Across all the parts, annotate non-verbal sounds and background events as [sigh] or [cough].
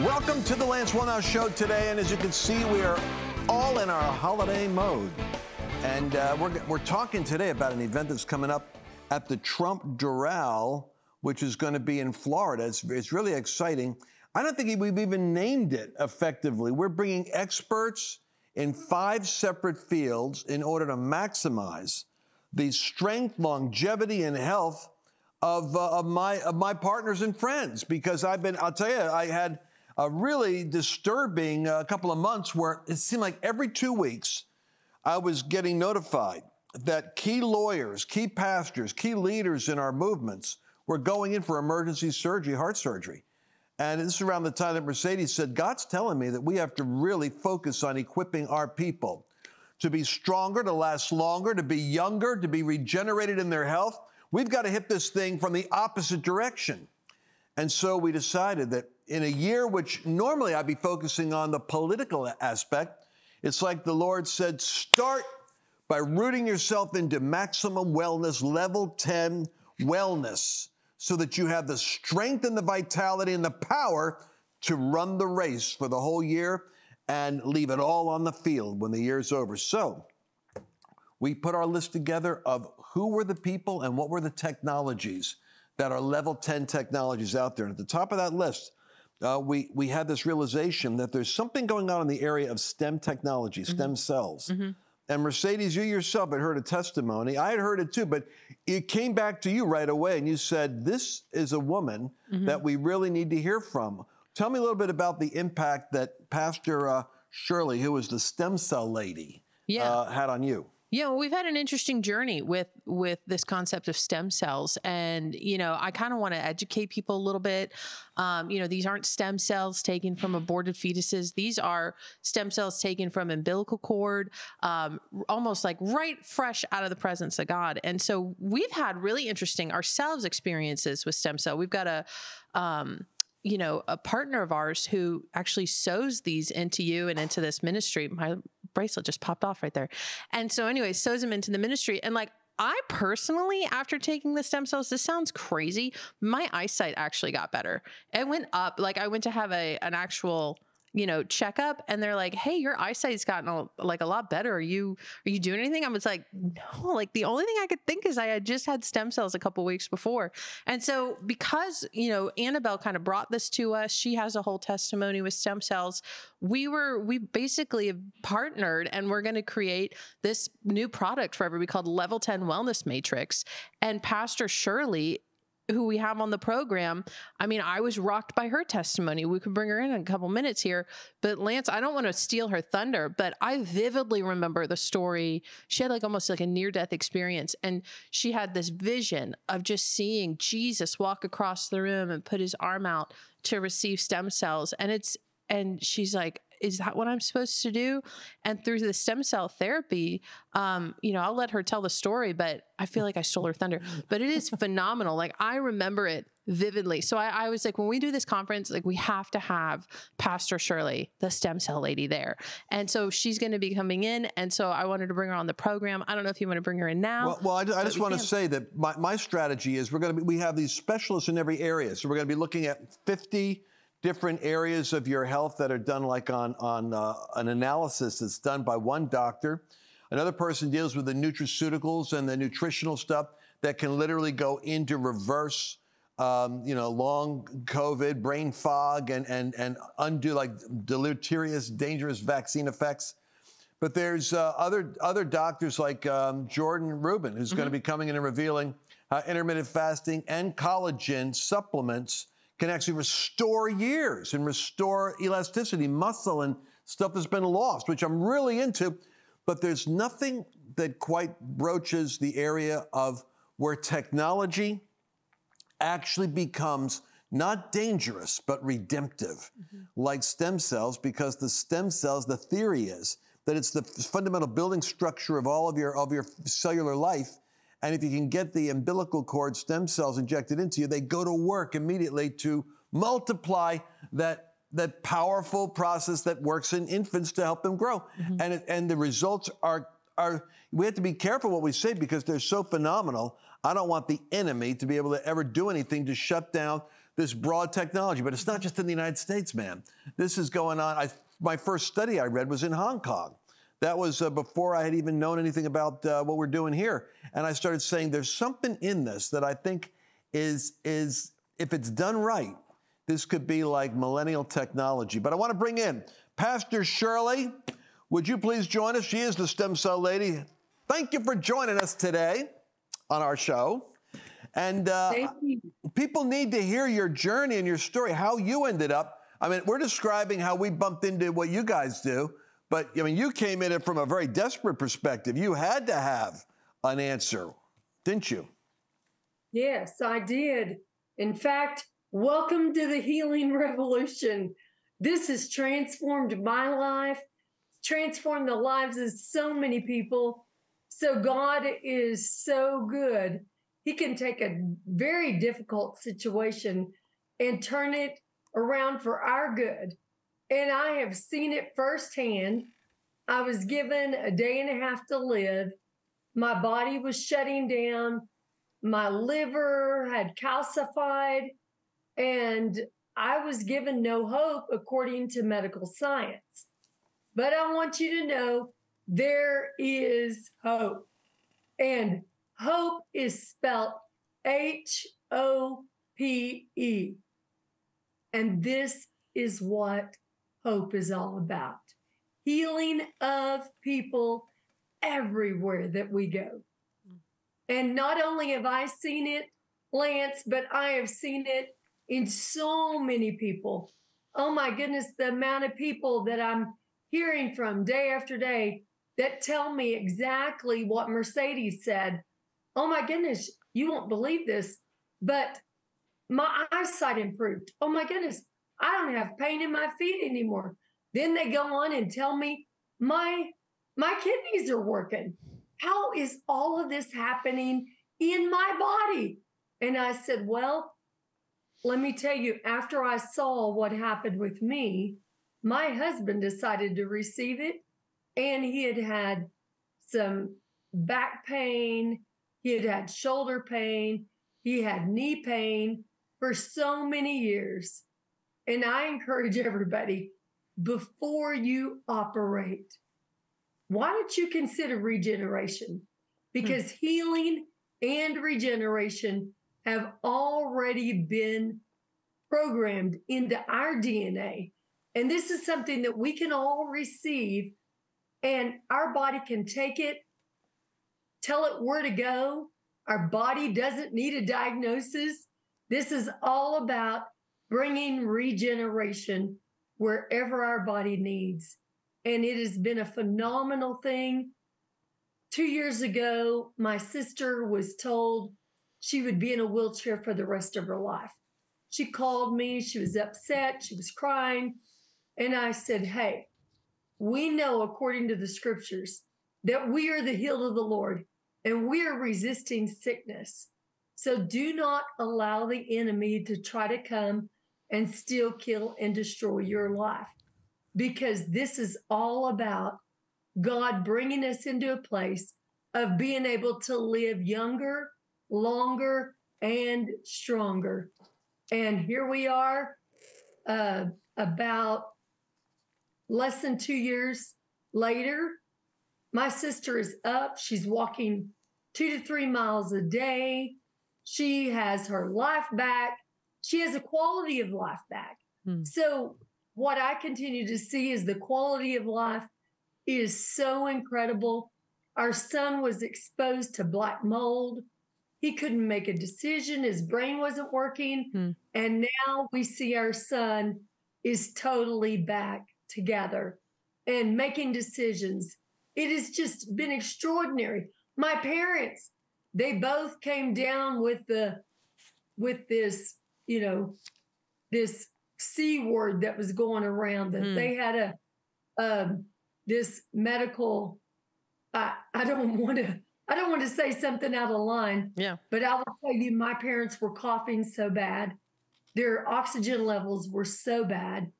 Welcome to the Lance Wallnau Show today, and as you can see, we are all in our holiday mode. And uh, we're, we're talking today about an event that's coming up at the Trump Doral, which is going to be in Florida. It's, it's really exciting. I don't think we've even named it effectively. We're bringing experts in five separate fields in order to maximize the strength, longevity, and health of, uh, of my of my partners and friends. Because I've been, I'll tell you, I had a really disturbing uh, couple of months where it seemed like every two weeks I was getting notified that key lawyers, key pastors, key leaders in our movements were going in for emergency surgery, heart surgery. And this is around the time that Mercedes said, God's telling me that we have to really focus on equipping our people to be stronger, to last longer, to be younger, to be regenerated in their health. We've got to hit this thing from the opposite direction. And so we decided that in a year which normally I'd be focusing on the political aspect, it's like the Lord said, start by rooting yourself into maximum wellness, level 10 wellness, so that you have the strength and the vitality and the power to run the race for the whole year and leave it all on the field when the year's over. So we put our list together of who were the people and what were the technologies that are level 10 technologies out there. And at the top of that list, uh, we, we had this realization that there's something going on in the area of STEM technology, mm-hmm. STEM cells. Mm-hmm. And Mercedes, you yourself had heard a testimony. I had heard it too, but it came back to you right away. And you said, This is a woman mm-hmm. that we really need to hear from. Tell me a little bit about the impact that Pastor uh, Shirley, who was the stem cell lady, yeah. uh, had on you. You know, we've had an interesting journey with with this concept of stem cells, and you know, I kind of want to educate people a little bit. Um, you know, these aren't stem cells taken from aborted fetuses; these are stem cells taken from umbilical cord, um, almost like right fresh out of the presence of God. And so, we've had really interesting ourselves experiences with stem cell. We've got a um, you know, a partner of ours who actually sews these into you and into this ministry. My bracelet just popped off right there. And so, anyway, sews them into the ministry. And like, I personally, after taking the stem cells, this sounds crazy. My eyesight actually got better. It went up. Like, I went to have a an actual you know, checkup and they're like, Hey, your eyesight's gotten a, like a lot better. Are you, are you doing anything? I was like, no, like the only thing I could think is I had just had stem cells a couple weeks before. And so because, you know, Annabelle kind of brought this to us, she has a whole testimony with stem cells. We were, we basically partnered and we're going to create this new product for everybody called Level 10 Wellness Matrix. And Pastor Shirley who we have on the program, I mean, I was rocked by her testimony. We could bring her in, in a couple minutes here. But Lance, I don't want to steal her thunder, but I vividly remember the story. She had like almost like a near death experience. And she had this vision of just seeing Jesus walk across the room and put his arm out to receive stem cells. And it's, and she's like, is that what I'm supposed to do? And through the stem cell therapy, um, you know, I'll let her tell the story, but I feel like I stole her thunder. But it is phenomenal. Like I remember it vividly. So I, I, was like, when we do this conference, like we have to have Pastor Shirley, the stem cell lady, there. And so she's going to be coming in. And so I wanted to bring her on the program. I don't know if you want to bring her in now. Well, well I, I just want to say that my, my strategy is we're going to be, we have these specialists in every area. So we're going to be looking at 50 different areas of your health that are done like on, on uh, an analysis that's done by one doctor. Another person deals with the nutraceuticals and the nutritional stuff that can literally go into reverse, um, you know, long COVID, brain fog, and, and, and undo like deleterious, dangerous vaccine effects. But there's uh, other, other doctors like um, Jordan Rubin, who's mm-hmm. going to be coming in and revealing how intermittent fasting and collagen supplements can actually restore years and restore elasticity, muscle, and stuff that's been lost, which I'm really into. But there's nothing that quite broaches the area of where technology actually becomes not dangerous, but redemptive, mm-hmm. like stem cells, because the stem cells, the theory is that it's the fundamental building structure of all of your, of your cellular life and if you can get the umbilical cord stem cells injected into you, they go to work immediately to multiply that, that powerful process that works in infants to help them grow. Mm-hmm. And, it, and the results are, are, we have to be careful what we say because they're so phenomenal. I don't want the enemy to be able to ever do anything to shut down this broad technology. But it's not just in the United States, man. This is going on. I, my first study I read was in Hong Kong. That was uh, before I had even known anything about uh, what we're doing here. And I started saying there's something in this that I think is, is if it's done right, this could be like millennial technology. But I want to bring in Pastor Shirley. Would you please join us? She is the stem cell lady. Thank you for joining us today on our show. And uh, people need to hear your journey and your story, how you ended up. I mean, we're describing how we bumped into what you guys do, but I mean, you came in it from a very desperate perspective. You had to have an answer, didn't you? Yes, I did. In fact, welcome to the healing revolution. This has transformed my life, transformed the lives of so many people. So, God is so good he can take a very difficult situation and turn it around for our good. And I have seen it firsthand. I was given a day and a half to live. My body was shutting down. My liver had calcified, and I was given no hope according to medical science. But I want you to know there is hope. And Hope is spelled H O P E. And this is what hope is all about healing of people everywhere that we go. And not only have I seen it, Lance, but I have seen it in so many people. Oh my goodness, the amount of people that I'm hearing from day after day that tell me exactly what Mercedes said Oh my goodness, you won't believe this, but my eyesight improved. Oh my goodness, I don't have pain in my feet anymore. Then they go on and tell me my my kidneys are working. How is all of this happening in my body? And I said, Well, let me tell you, after I saw what happened with me, my husband decided to receive it. And he had had some back pain. He had had shoulder pain. He had knee pain for so many years. And I encourage everybody before you operate, why don't you consider regeneration? Because hmm. healing and regeneration have already been programmed into our DNA. And this is something that we can all receive, and our body can take it tell it where to go. Our body doesn't need a diagnosis. This is all about bringing regeneration wherever our body needs. And it has been a phenomenal thing. Two years ago, my sister was told she would be in a wheelchair for the rest of her life. She called me, she was upset, she was crying. And I said, Hey, we know according to the scriptures that we are the healed of the Lord and we are resisting sickness. So do not allow the enemy to try to come and steal, kill, and destroy your life because this is all about God bringing us into a place of being able to live younger, longer, and stronger. And here we are, uh, about less than two years later, my sister is up. She's walking two to three miles a day. She has her life back. She has a quality of life back. Hmm. So, what I continue to see is the quality of life is so incredible. Our son was exposed to black mold. He couldn't make a decision. His brain wasn't working. Hmm. And now we see our son is totally back together and making decisions it has just been extraordinary. My parents, they both came down with the with this, you know, this C word that was going around that mm. they had a um, this medical I I don't [laughs] want to I don't want to say something out of line. Yeah. But I will tell you my parents were coughing so bad. Their oxygen levels were so bad.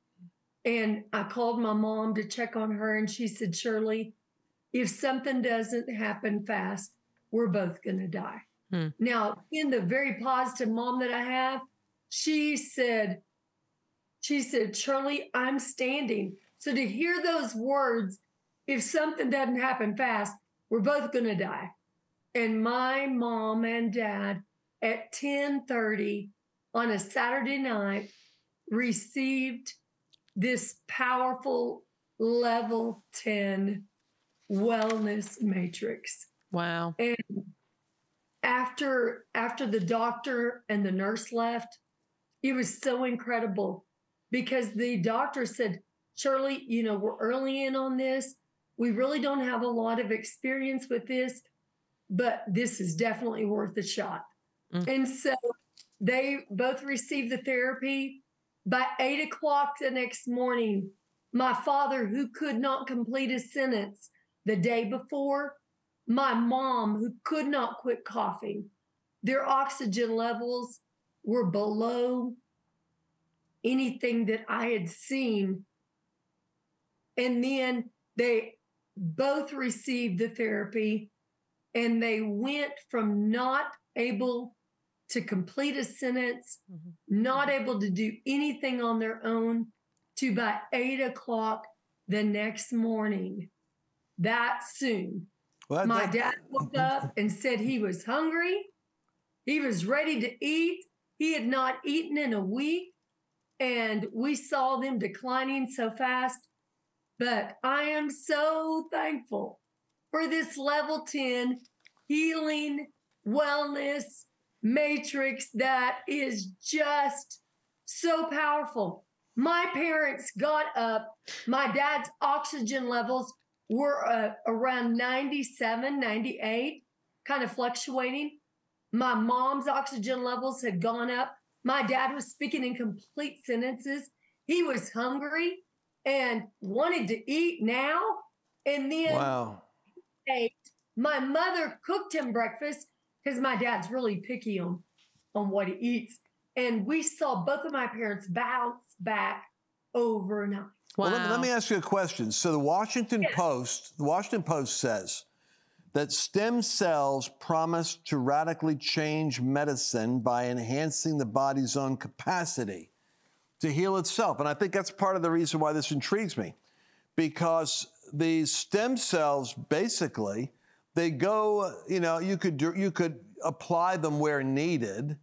And I called my mom to check on her and she said, Shirley, if something doesn't happen fast, we're both going to die. Hmm. Now, in the very positive mom that I have, she said, she said, Shirley, I'm standing. So to hear those words, if something doesn't happen fast, we're both gonna die. And my mom and dad at 10:30 on a Saturday night received this powerful level 10 wellness matrix. Wow. And after after the doctor and the nurse left, it was so incredible because the doctor said, Shirley, you know, we're early in on this. We really don't have a lot of experience with this, but this is definitely worth a shot. Mm. And so they both received the therapy. By eight o'clock the next morning, my father, who could not complete a sentence the day before, my mom, who could not quit coughing, their oxygen levels were below anything that I had seen. And then they both received the therapy and they went from not able to complete a sentence, mm-hmm. not able to do anything on their own, to by eight o'clock the next morning. That soon. Well, My that, dad woke [laughs] up and said he was hungry. He was ready to eat. He had not eaten in a week. And we saw them declining so fast. But I am so thankful for this level 10 healing, wellness, matrix that is just so powerful. My parents got up, my dad's oxygen levels were uh, around 97, 98, kind of fluctuating. My mom's oxygen levels had gone up. My dad was speaking in complete sentences. He was hungry and wanted to eat now. And then wow. ate. My mother cooked him breakfast because my dad's really picky on, on what he eats. And we saw both of my parents bounce back overnight. Wow. Well, let, let, me ask you a question. So the Washington yes. Post, the Washington Post says that stem cells promise to radically change medicine by enhancing the body's own capacity to heal itself. And I think that's part of the reason why this intrigues me because these stem cells basically they go, you know, you could you could apply them where needed,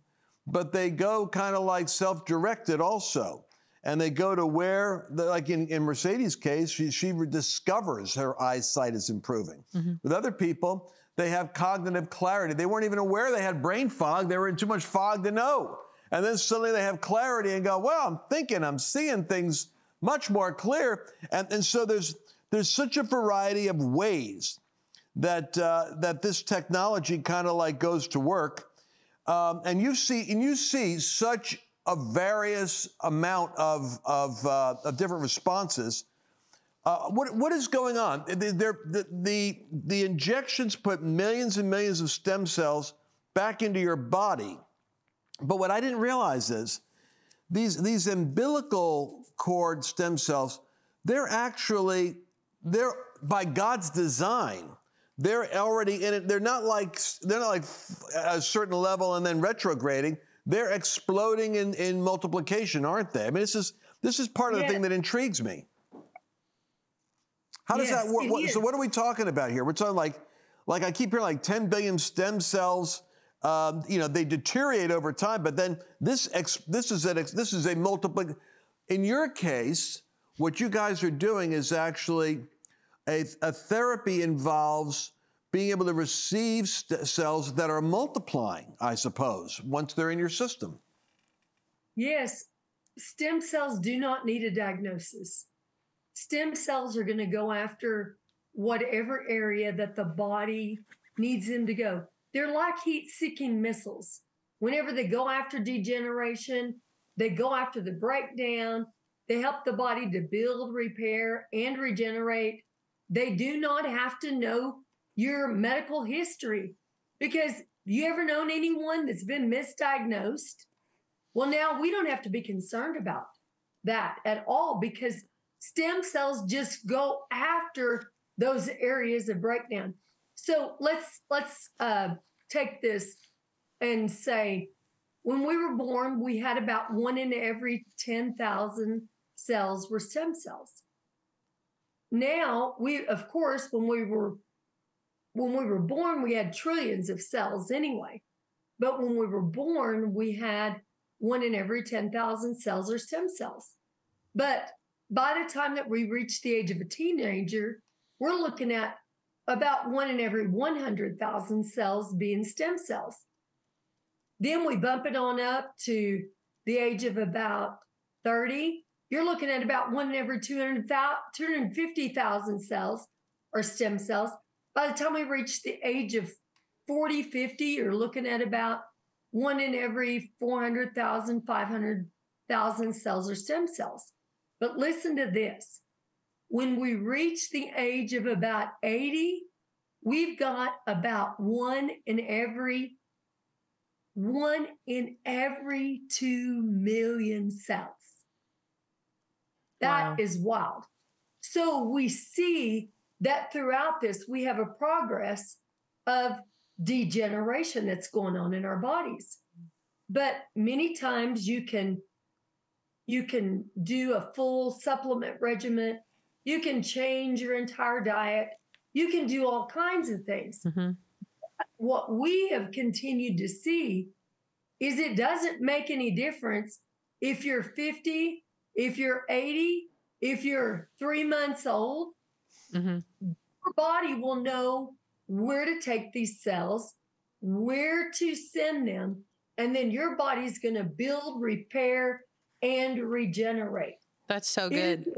but they go kind of like self-directed also. And they go to where, like in, in Mercedes' case, she, she discovers her eyesight is improving. Mm-hmm. With other people, they have cognitive clarity. They weren't even aware they had brain fog. They were in too much fog to know. And then suddenly they have clarity and go, well, I'm thinking, I'm seeing things much more clear. And, and so there's, there's such a variety of ways that uh, that this technology kind of like goes to work, um, and you see and you see such a various amount of of, uh, of different responses. Uh, what what is going on? The, the, the the injections put millions and millions of stem cells back into your body, but what I didn't realize is these these umbilical cord stem cells they're actually they're by God's design they're already in it. They're not like they're not like a certain level and then retrograding. They're exploding in, in multiplication, aren't they? I mean, this is this is part of the thing that intrigues me. How does yes, that work? What, so what are we talking about here? We're talking like like I keep hearing like 10 billion stem cells. Um, you know, they deteriorate over time, but then this ex, this is a this is a multiple. In your case, what you guys are doing is actually a, a therapy involves being able to receive st- cells that are multiplying, I suppose, once they're in your system. Yes, stem cells do not need a diagnosis. Stem cells are going to go after whatever area that the body needs them to go. They're like heat seeking missiles. Whenever they go after degeneration, they go after the breakdown, they help the body to build, repair, and regenerate they do not have to know your medical history because you ever known anyone that's been misdiagnosed? Well, now we don't have to be concerned about that at all because stem cells just go after those areas of breakdown. So let's let's uh, take this and say when we were born, we had about one in every 10,000 cells were stem cells. Now, we, of course, when we were when we were born, we had trillions of cells anyway. But when we were born, we had one in every 10,000 cells or stem cells. But by the time that we reach the age of a teenager, we're looking at about one in every 100,000 cells being stem cells. Then we bump it on up to the age of about 30. You're looking at about one in every 250,000 cells or stem cells. By the time we reach the age of 40, 50, you're looking at about one in every 400,000, 500,000 cells or stem cells. But listen to this. When we reach the age of about 80, we've got about one in every one in every 2 million cells. That wow. is wild. So we see that throughout this, we have a progress of degeneration that's going on in our bodies. But many times you can you can do a full supplement regimen, you can change your entire diet, you can do all kinds of things. Mm-hmm. What we have continued to see is it doesn't make any difference if you're 50, if you're 80, if you're three months old, mm-hmm. your body will know where to take these cells, where to send them, and then your body's going to build, repair, and regenerate. That's so good. It,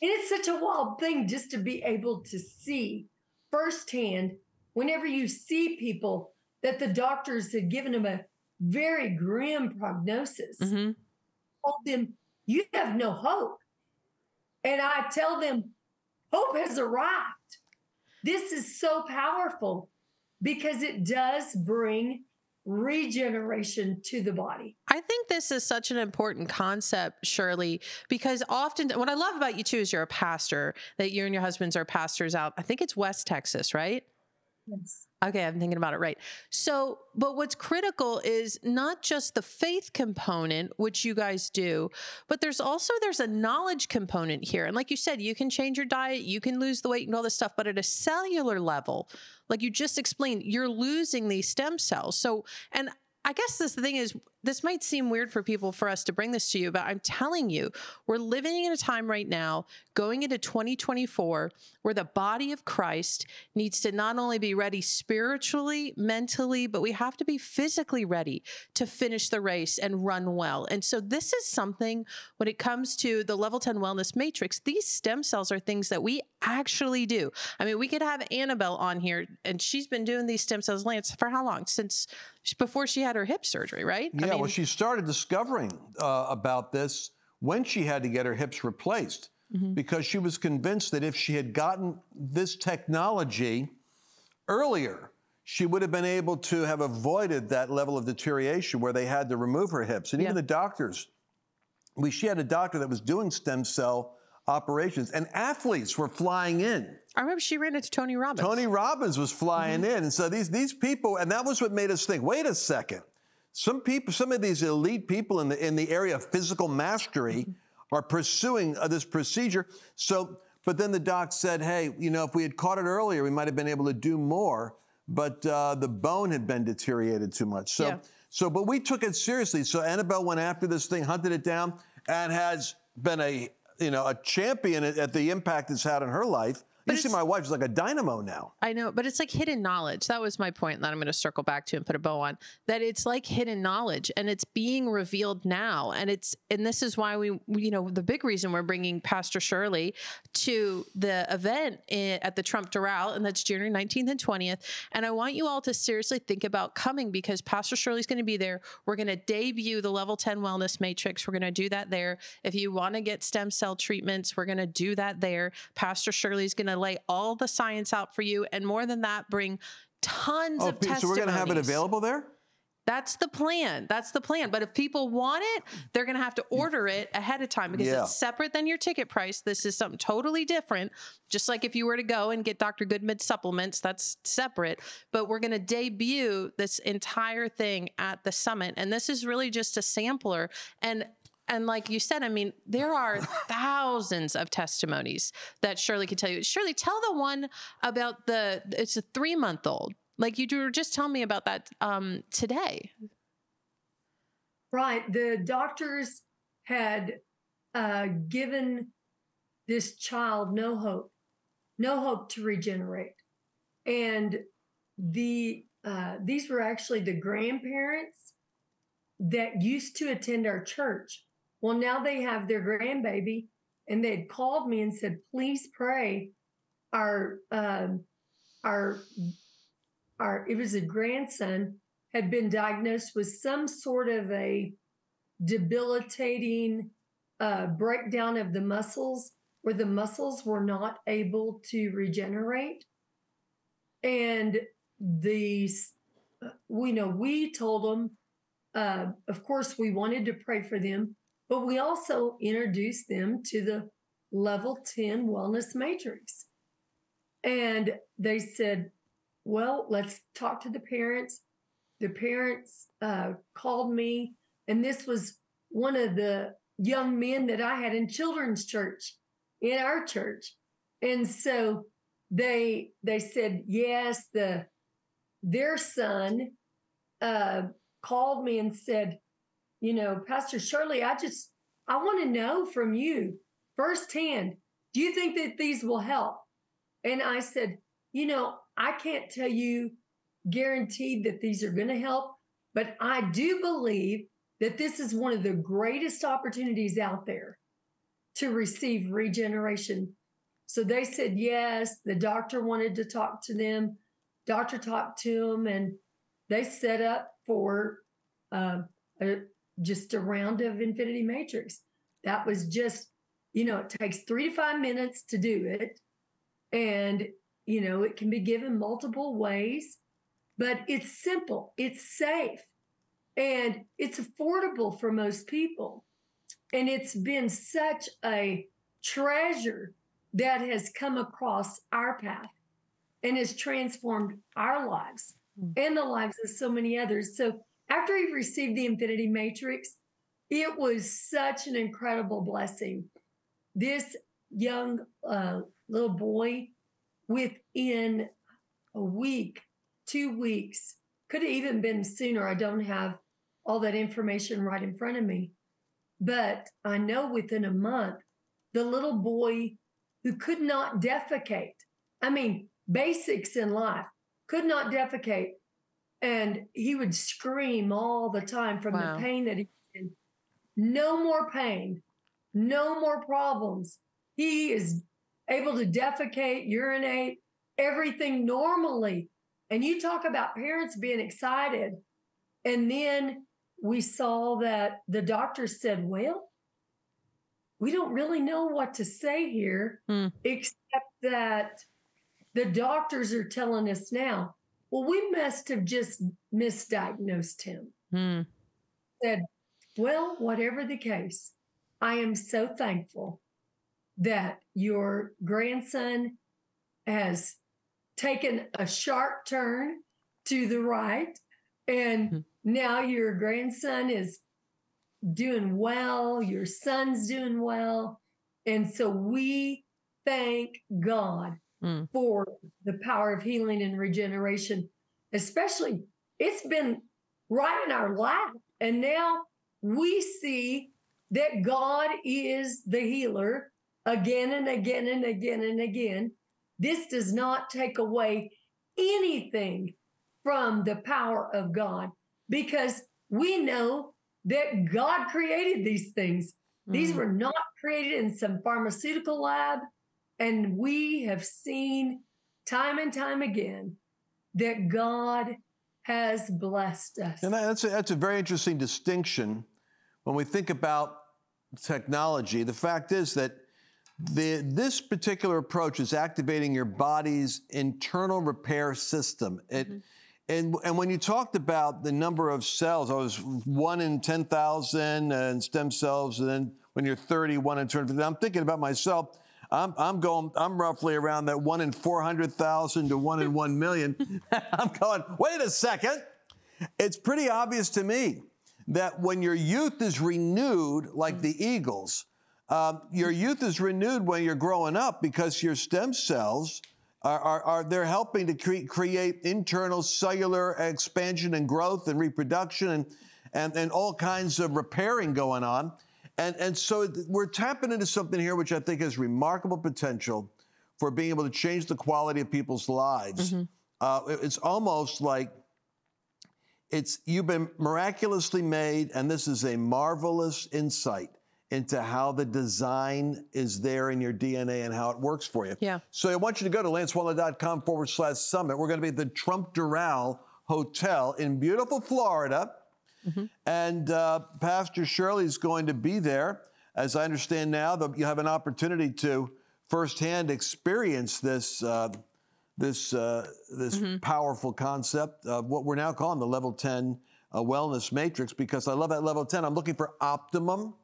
it's such a wild thing just to be able to see firsthand whenever you see people that the doctors had given them a very grim prognosis, mm-hmm. told them, You have no hope. And I tell them, Hope has arrived. This is so powerful because it does bring regeneration to the body. I think this is such an important concept, Shirley, because often what I love about you too is you're a pastor, that you and your husbands are pastors out. I think it's West Texas, right? Yes. Okay, I'm thinking about it right. So, but what's critical is not just the faith component, which you guys do, but there's also there's a knowledge component here. And like you said, you can change your diet, you can lose the weight and all this stuff, but at a cellular level, like you just explained, you're losing these stem cells. So, and I guess this the thing is this might seem weird for people for us to bring this to you, but I'm telling you, we're living in a time right now, going into 2024, where the body of Christ needs to not only be ready spiritually, mentally, but we have to be physically ready to finish the race and run well. And so, this is something when it comes to the level 10 wellness matrix, these stem cells are things that we actually do. I mean, we could have Annabelle on here, and she's been doing these stem cells, Lance, for how long? Since before she had her hip surgery, right? Yeah, I mean, well, she started discovering uh, about this when she had to get her hips replaced mm-hmm. because she was convinced that if she had gotten this technology earlier, she would have been able to have avoided that level of deterioration where they had to remove her hips. And even the doctors, we, she had a doctor that was doing stem cell operations, and athletes were flying in. I remember she ran into Tony Robbins. Tony Robbins was flying mm-hmm. in. And so these, these people, and that was what made us think wait a second. Some people, some of these elite people in the, in the area of physical mastery mm-hmm. are pursuing uh, this procedure. So, but then the doc said, hey, you know, if we had caught it earlier, we might have been able to do more, but uh, the bone had been deteriorated too much. So, yeah. so, but we took it seriously. So Annabelle went after this thing, hunted it down, and has been a you know, a champion at, at the impact it's had on her life. But you see, my wife's like a dynamo now. I know, but it's like hidden knowledge. That was my point that I'm going to circle back to and put a bow on. That it's like hidden knowledge, and it's being revealed now. And it's and this is why we, you know, the big reason we're bringing Pastor Shirley to the event in, at the Trump Doral, and that's January 19th and 20th. And I want you all to seriously think about coming because Pastor Shirley's going to be there. We're going to debut the Level 10 Wellness Matrix. We're going to do that there. If you want to get stem cell treatments, we're going to do that there. Pastor Shirley's going to to lay all the science out for you. And more than that, bring tons oh, of testimonies. So we're going to have it available there? That's the plan. That's the plan. But if people want it, they're going to have to order it ahead of time because Yeah. it's separate than your ticket price. This is something totally different. Just like if you were to go and get Dr. Goodman supplements, that's separate. But we're going to debut this entire thing at the summit. And this is really just a sampler. And and like you said, I mean, there are [laughs] thousands of testimonies that Shirley could tell you. Shirley, tell the one about the it's a three month old. Like you were just telling me about that um, today. Right. The doctors had uh, given this child no hope, no hope to regenerate. And the uh, these were actually the grandparents that used to attend our church. Well, now they have their grandbaby, and they had called me and said, "Please pray." Our um, our our it was a grandson had been diagnosed with some sort of a debilitating uh, breakdown of the muscles where the muscles were not able to regenerate. And the, we know we told them, uh, of course, we wanted to pray for them, but we also introduced them to the level 10 wellness matrix. And they said, well, let's talk to the parents the parents uh, called me, and this was one of the young men that I had in children's church, in our church, and so they they said yes. The their son uh, called me and said, you know, Pastor Shirley, I just I want to know from you firsthand. Do you think that these will help? And I said, you know, I can't tell you guaranteed that these are going to help, but I do believe that this is one of the greatest opportunities out there to receive regeneration. So they said yes. The doctor wanted to talk to them. Doctor talked to them, and they set up for uh, a, just a round of Infinity Matrix. That was just, you know, it takes three to five minutes to do it, and you know it can be given multiple ways but it's simple, it's safe, and it's affordable for most people. And it's been such a treasure that has come across our path and has transformed our lives Mm. and the lives of so many others. So after he received the Infinity Matrix, it was such an incredible blessing. This young uh, little boy, within a week, two weeks, could have even been sooner. I don't have all that information right in front of me. But I know within a month, the little boy who could not defecate, I mean, basics in life, could not defecate. And he would scream all the time from Wow. the pain that he in. No more pain, no more problems. He is able to defecate, urinate, everything normally. And you talk about parents being excited. And then we saw that the doctor said, well, we don't really know what to say here, Hmm. except that the doctors are telling us now, well, we must have just misdiagnosed him. Hmm. Said, well, whatever the case, I am so thankful that your grandson has taken a sharp turn to the right. And Mhm. now your grandson is doing well, your son's doing well. And so we thank God Mm. for the power of healing and regeneration, especially it's been right in our lap. And now we see that God is the healer again and again and again and again. This does not take away anything from the power of God because we know that God created these things. These Mm. were not created in some pharmaceutical lab. And we have seen time and time again that God has blessed us. And that's a, that's a very interesting distinction when we think about technology. The fact is that the, this particular approach is activating your body's internal repair system. It, mm-hmm. and and when you talked about the number of cells, I was one in ten thousand uh, and stem cells, and then when you're 30, one in 250. I'm thinking about myself. I'm, I'm going, I'm roughly around that one in 400,000 to one in [laughs] 1 million. [laughs] I'm going, wait a second. It's pretty obvious to me that when your youth is renewed, like the Eagles, um, your youth is renewed when you're growing up because your stem cells are, are, are they're helping to cre- create internal cellular expansion and growth and reproduction and, and, and all kinds of repairing going on. And, and so we're tapping into something here which I think has remarkable potential for being able to change the quality of people's lives. Mm-hmm. Uh, it's almost like it's you've been miraculously made, and this is a marvelous insight into how the design is there in your DNA and how it works for you. Yeah. So I want you to go to lancewallnau.com forward slash summit. We're going to be at the Trump Doral Hotel in beautiful Florida. Mm-hmm. And uh, Pastor Shirley is going to be there. As I understand now, that you have an opportunity to firsthand experience this uh, this uh, this mm-hmm. powerful concept of what we're now calling the level 10 uh, wellness matrix because I love that level 10. I'm looking for optimum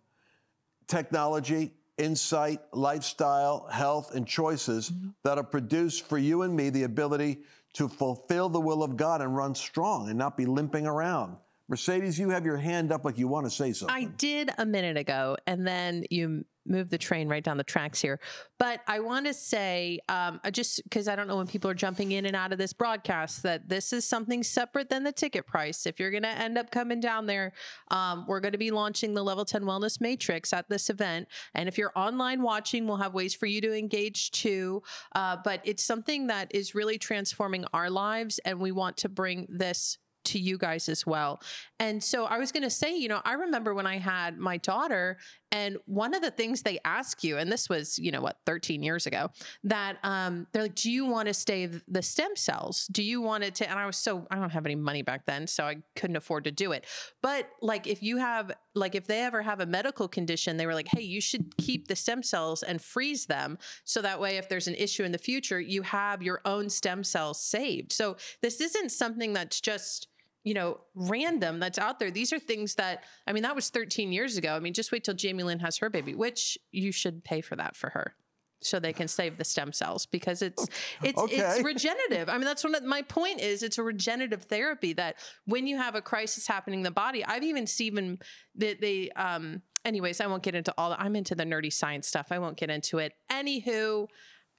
technology, insight, lifestyle, health, and choices mm-hmm. that'll produce for you and me the ability to fulfill the will of God and run strong and not be limping around. Mercedes, you have your hand up like you want to say something. I did a minute ago, and then you moved the train right down the tracks here. But I want to say, um, just because I don't know when people are jumping in and out of this broadcast, that this is something separate than the ticket price. If you're going to end up coming down there, um, we're going to be launching the Level 10 Wellness Matrix at this event. And if you're online watching, we'll have ways for you to engage too. Uh, but it's something that is really transforming our lives, and we want to bring this to you guys as well. And so I was going to say, you know, I remember when I had my daughter, and one of the things they ask you, and this was, you know, what, 13 years ago, that um, they're like, do you want to stay the stem cells? Do you want it to? And I was so, I don't have any money back then, so I couldn't afford to do it. But like, if you have, like, if they ever have a medical condition, they were like, hey, you should keep the stem cells and freeze them. So that way, if there's an issue in the future, you have your own stem cells saved. So this isn't something that's just, you know, random that's out there. These are things that, I mean, that was 13 years ago. I mean, just wait till Jamie Lynn has her baby, which you should pay for that for her so they can save the stem cells because it's [laughs] it's okay. it's regenerative. I mean, that's one of my point is it's a regenerative therapy that when you have a crisis happening in the body, I've even seen that they um anyways, I won't get into all that. I'm into the nerdy science stuff. I won't get into it. Anywho,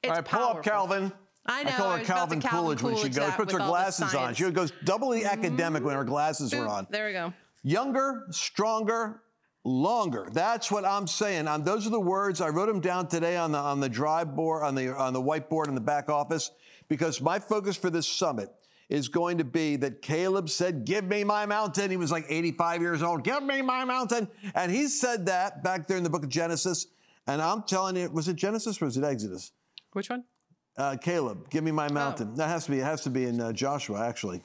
it's all right, pull up Calvin. I know. I call her I Calvin, Calvin Coolidge, when she goes, puts her glasses on. She goes doubly mm-hmm. academic when her glasses Boop, are on. There we go. Younger, stronger, longer. That's what I'm saying. Um, those are the words I wrote them down today on the on the drive board on the on the whiteboard in the back office because my focus for this summit is going to be that Caleb said, "Give me my mountain." He was like 85 years old. Give me my mountain, and he said that back there in the book of Genesis. And I'm telling you, was it Genesis or was it Exodus? Which one? Uh, Caleb, give me my mountain. Oh. That has to be, it has to be in uh, Joshua, actually.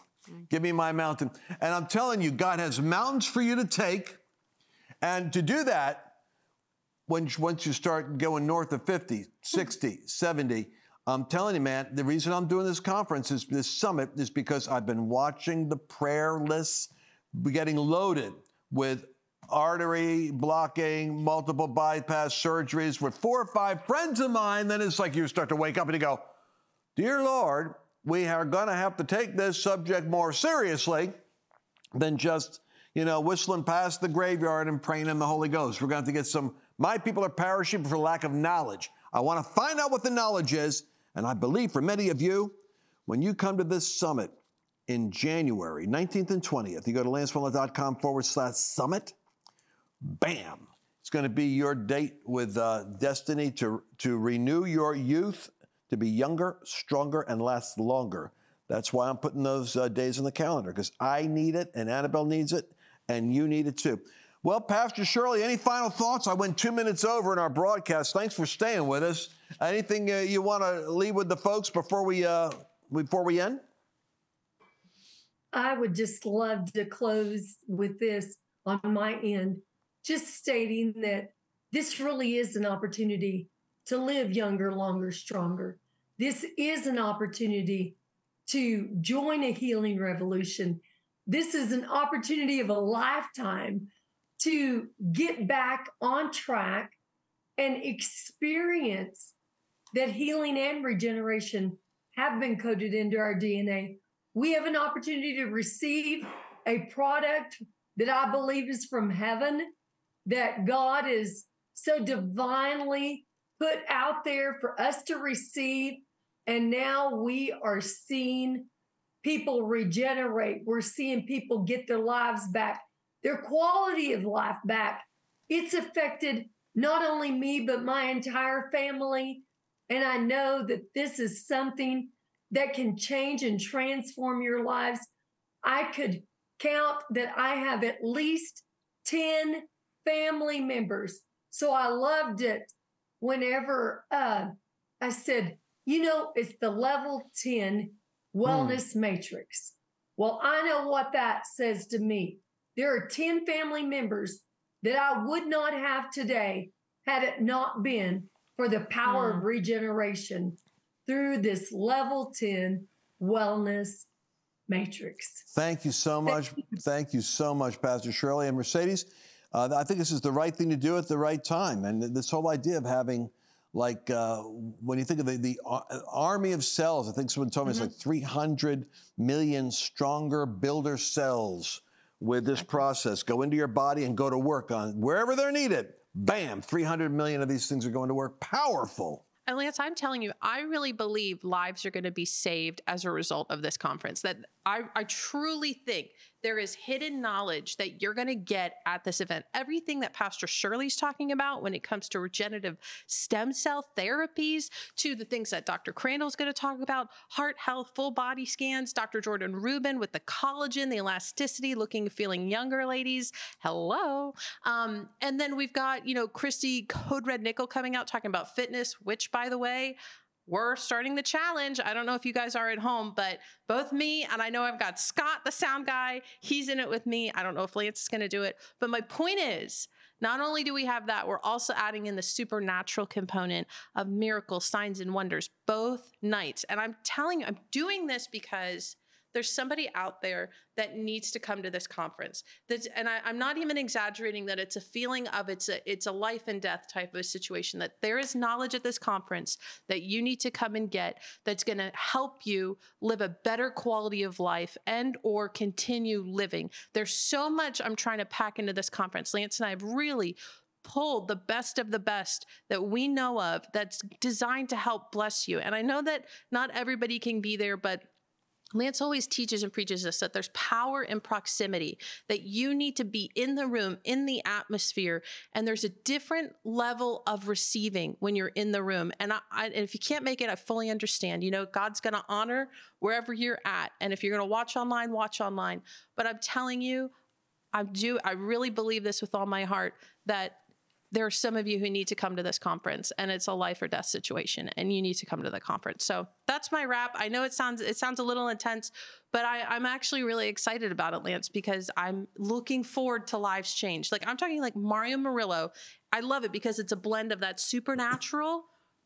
Give me my mountain. And I'm telling you, God has mountains for you to take. And to do that, when, once you start going north of 50, 60, [laughs] 70, I'm telling you, man, the reason I'm doing this conference is this summit is because I've been watching the prayer lists getting loaded with artery blocking, multiple bypass surgeries with four or five friends of mine, then it's like you start to wake up and you go, Dear Lord, we are going to have to take this subject more seriously than just, you know, whistling past the graveyard and praying in the Holy Ghost. We're going to have to get some, my people are perishing for lack of knowledge. I want to find out what the knowledge is. And I believe for many of you, when you come to this summit in January 19th and 20th, you go to lancewallnau.com forward slash summit bam, it's going to be your date with uh, destiny to, to renew your youth, to be younger, stronger, and last longer. That's why I'm putting those uh, days in the calendar because I need it, and Annabelle needs it, and you need it too. Well, Pastor Shirley, any final thoughts? I went two minutes over in our broadcast. Thanks for staying with us. Anything uh, you want to leave with the folks before we uh, before we end? I would just love to close with this on my end just stating that this really is an opportunity to live younger, longer, stronger. This is an opportunity to join a healing revolution. This is an opportunity of a lifetime to get back on track and experience that healing and regeneration have been coded into our DNA. We have an opportunity to receive a product that I believe is from heaven, that God is so divinely put out there for us to receive. And now we are seeing people regenerate. We're seeing people get their lives back, their quality of life back. It's affected not only me, but my entire family. And I know that this is something that can change and transform your lives. I could count that I have at least 10 family members. So I loved it whenever uh, I said, you know, it's the level 10 wellness hmm. matrix. Well, I know what that says to me. There are 10 family members that I would not have today had it not been for the power of hmm. regeneration through this level 10 wellness matrix. Thank you so much. Thank you so much, Pastor Shirley and Mercedes. Uh, I think this is the right thing to do at the right time. And this whole idea of having, like, uh, when you think of the, the uh, army of cells, I think someone told me mm-hmm. it's like 300 million stronger builder cells with this process go into your body and go to work on wherever they're needed. Bam, 300 million of these things are going to work. Powerful. And Lance, I'm telling you, I really believe lives are going to be saved as a result of this conference. That I, I truly think there is hidden knowledge that you're going to get at this event. Everything that Pastor Shirley's talking about when it comes to regenerative stem cell therapies, to the things that Dr. Crandall's going to talk about, heart health, full body scans, Dr. Jordan Rubin with the collagen, the elasticity, looking, feeling younger, ladies. Hello. Um, and then we've got, you know, Christy Code Red Nickel coming out talking about fitness, which, by the way, we're starting the challenge. I don't know if you guys are at home, but both me and I know I've got Scott, the sound guy. He's in it with me. I don't know if Lance is going to do it. But my point is, not only do we have that, we're also adding in the supernatural component of miracles, signs, and wonders both nights. And I'm telling you, I'm doing this because there's somebody out there that needs to come to this conference. That's, and I, am not even exaggerating that it's a feeling of it's a it's a life and death type of situation. That there is knowledge at this conference that you need to come and get that's going to help you live a better quality of life and or continue living. There's so much I'm trying to pack into this conference. Lance and I have really pulled the best of the best that we know of that's designed to help bless you. And I know that not everybody can be there, but Lance always teaches and preaches us that there's power in proximity, that you need to be in the room, in the atmosphere, and there's a different level of receiving when you're in the room. And, I, I, and if you can't make it, I fully understand. You know, God's going to honor wherever you're at. And if you're going to watch online, watch online. But I'm telling you, I do, I really believe this with all my heart that there are some of you who need to come to this conference and it's a life or death situation and you need to come to the conference. So that's my wrap. I know it sounds it sounds a little intense but I, i'm actually really excited about it lance because i'm looking forward to lives change like i'm talking like mario murillo. I love it because it's a blend of that supernatural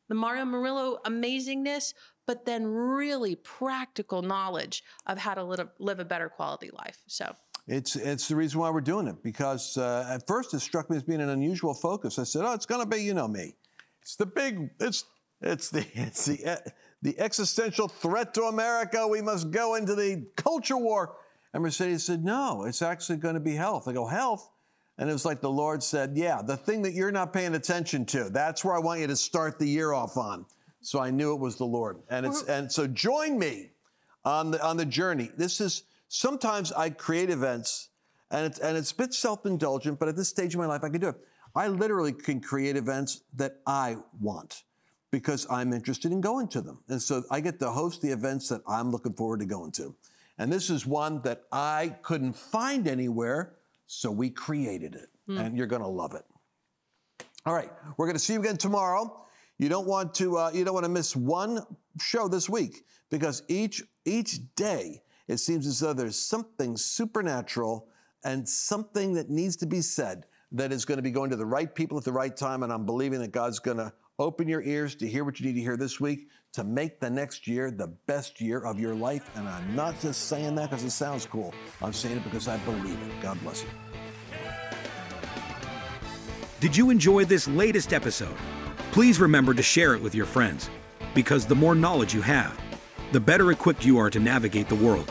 the mario murillo amazingness but then really practical knowledge of how to live, live a better quality life. So it's, it's the reason why we're doing it because uh, at first it struck me as being an unusual focus. I said, oh, it's going to be, you know me. It's the big, it's, it's the, [laughs] it's the, the existential threat to America. We must go into the culture war. And Mercedes said, no, it's actually going to be health. I go, health? And it was like the Lord said, yeah, the thing that you're not paying attention to, that's where I want you to start the year off on. So I knew it was the Lord. And it's, and so join me on the, on the journey. This is, Sometimes I create events and it's, and it's a bit self indulgent, but at this stage of my life, I can do it. I literally can create events that I want because I'm interested in going to them. And so I get to host the events that I'm looking forward to going to. And this is one that I couldn't find anywhere, so we created it. Mm. And you're going to love it. All right, we're going to see you again tomorrow. You don't want to uh, you don't want to miss one show this week because each each day it seems as though there's something supernatural and something that needs to be said that is going to be going to the right people at the right time. And I'm believing that God's going to Open your ears to hear what you need to hear this week to make the next year the best year of your life. And I'm not just saying that because it sounds cool. I'm saying it because I believe it. God bless you. Did you enjoy this latest episode? Please remember to share it with your friends because the more knowledge you have, the better equipped you are to navigate the world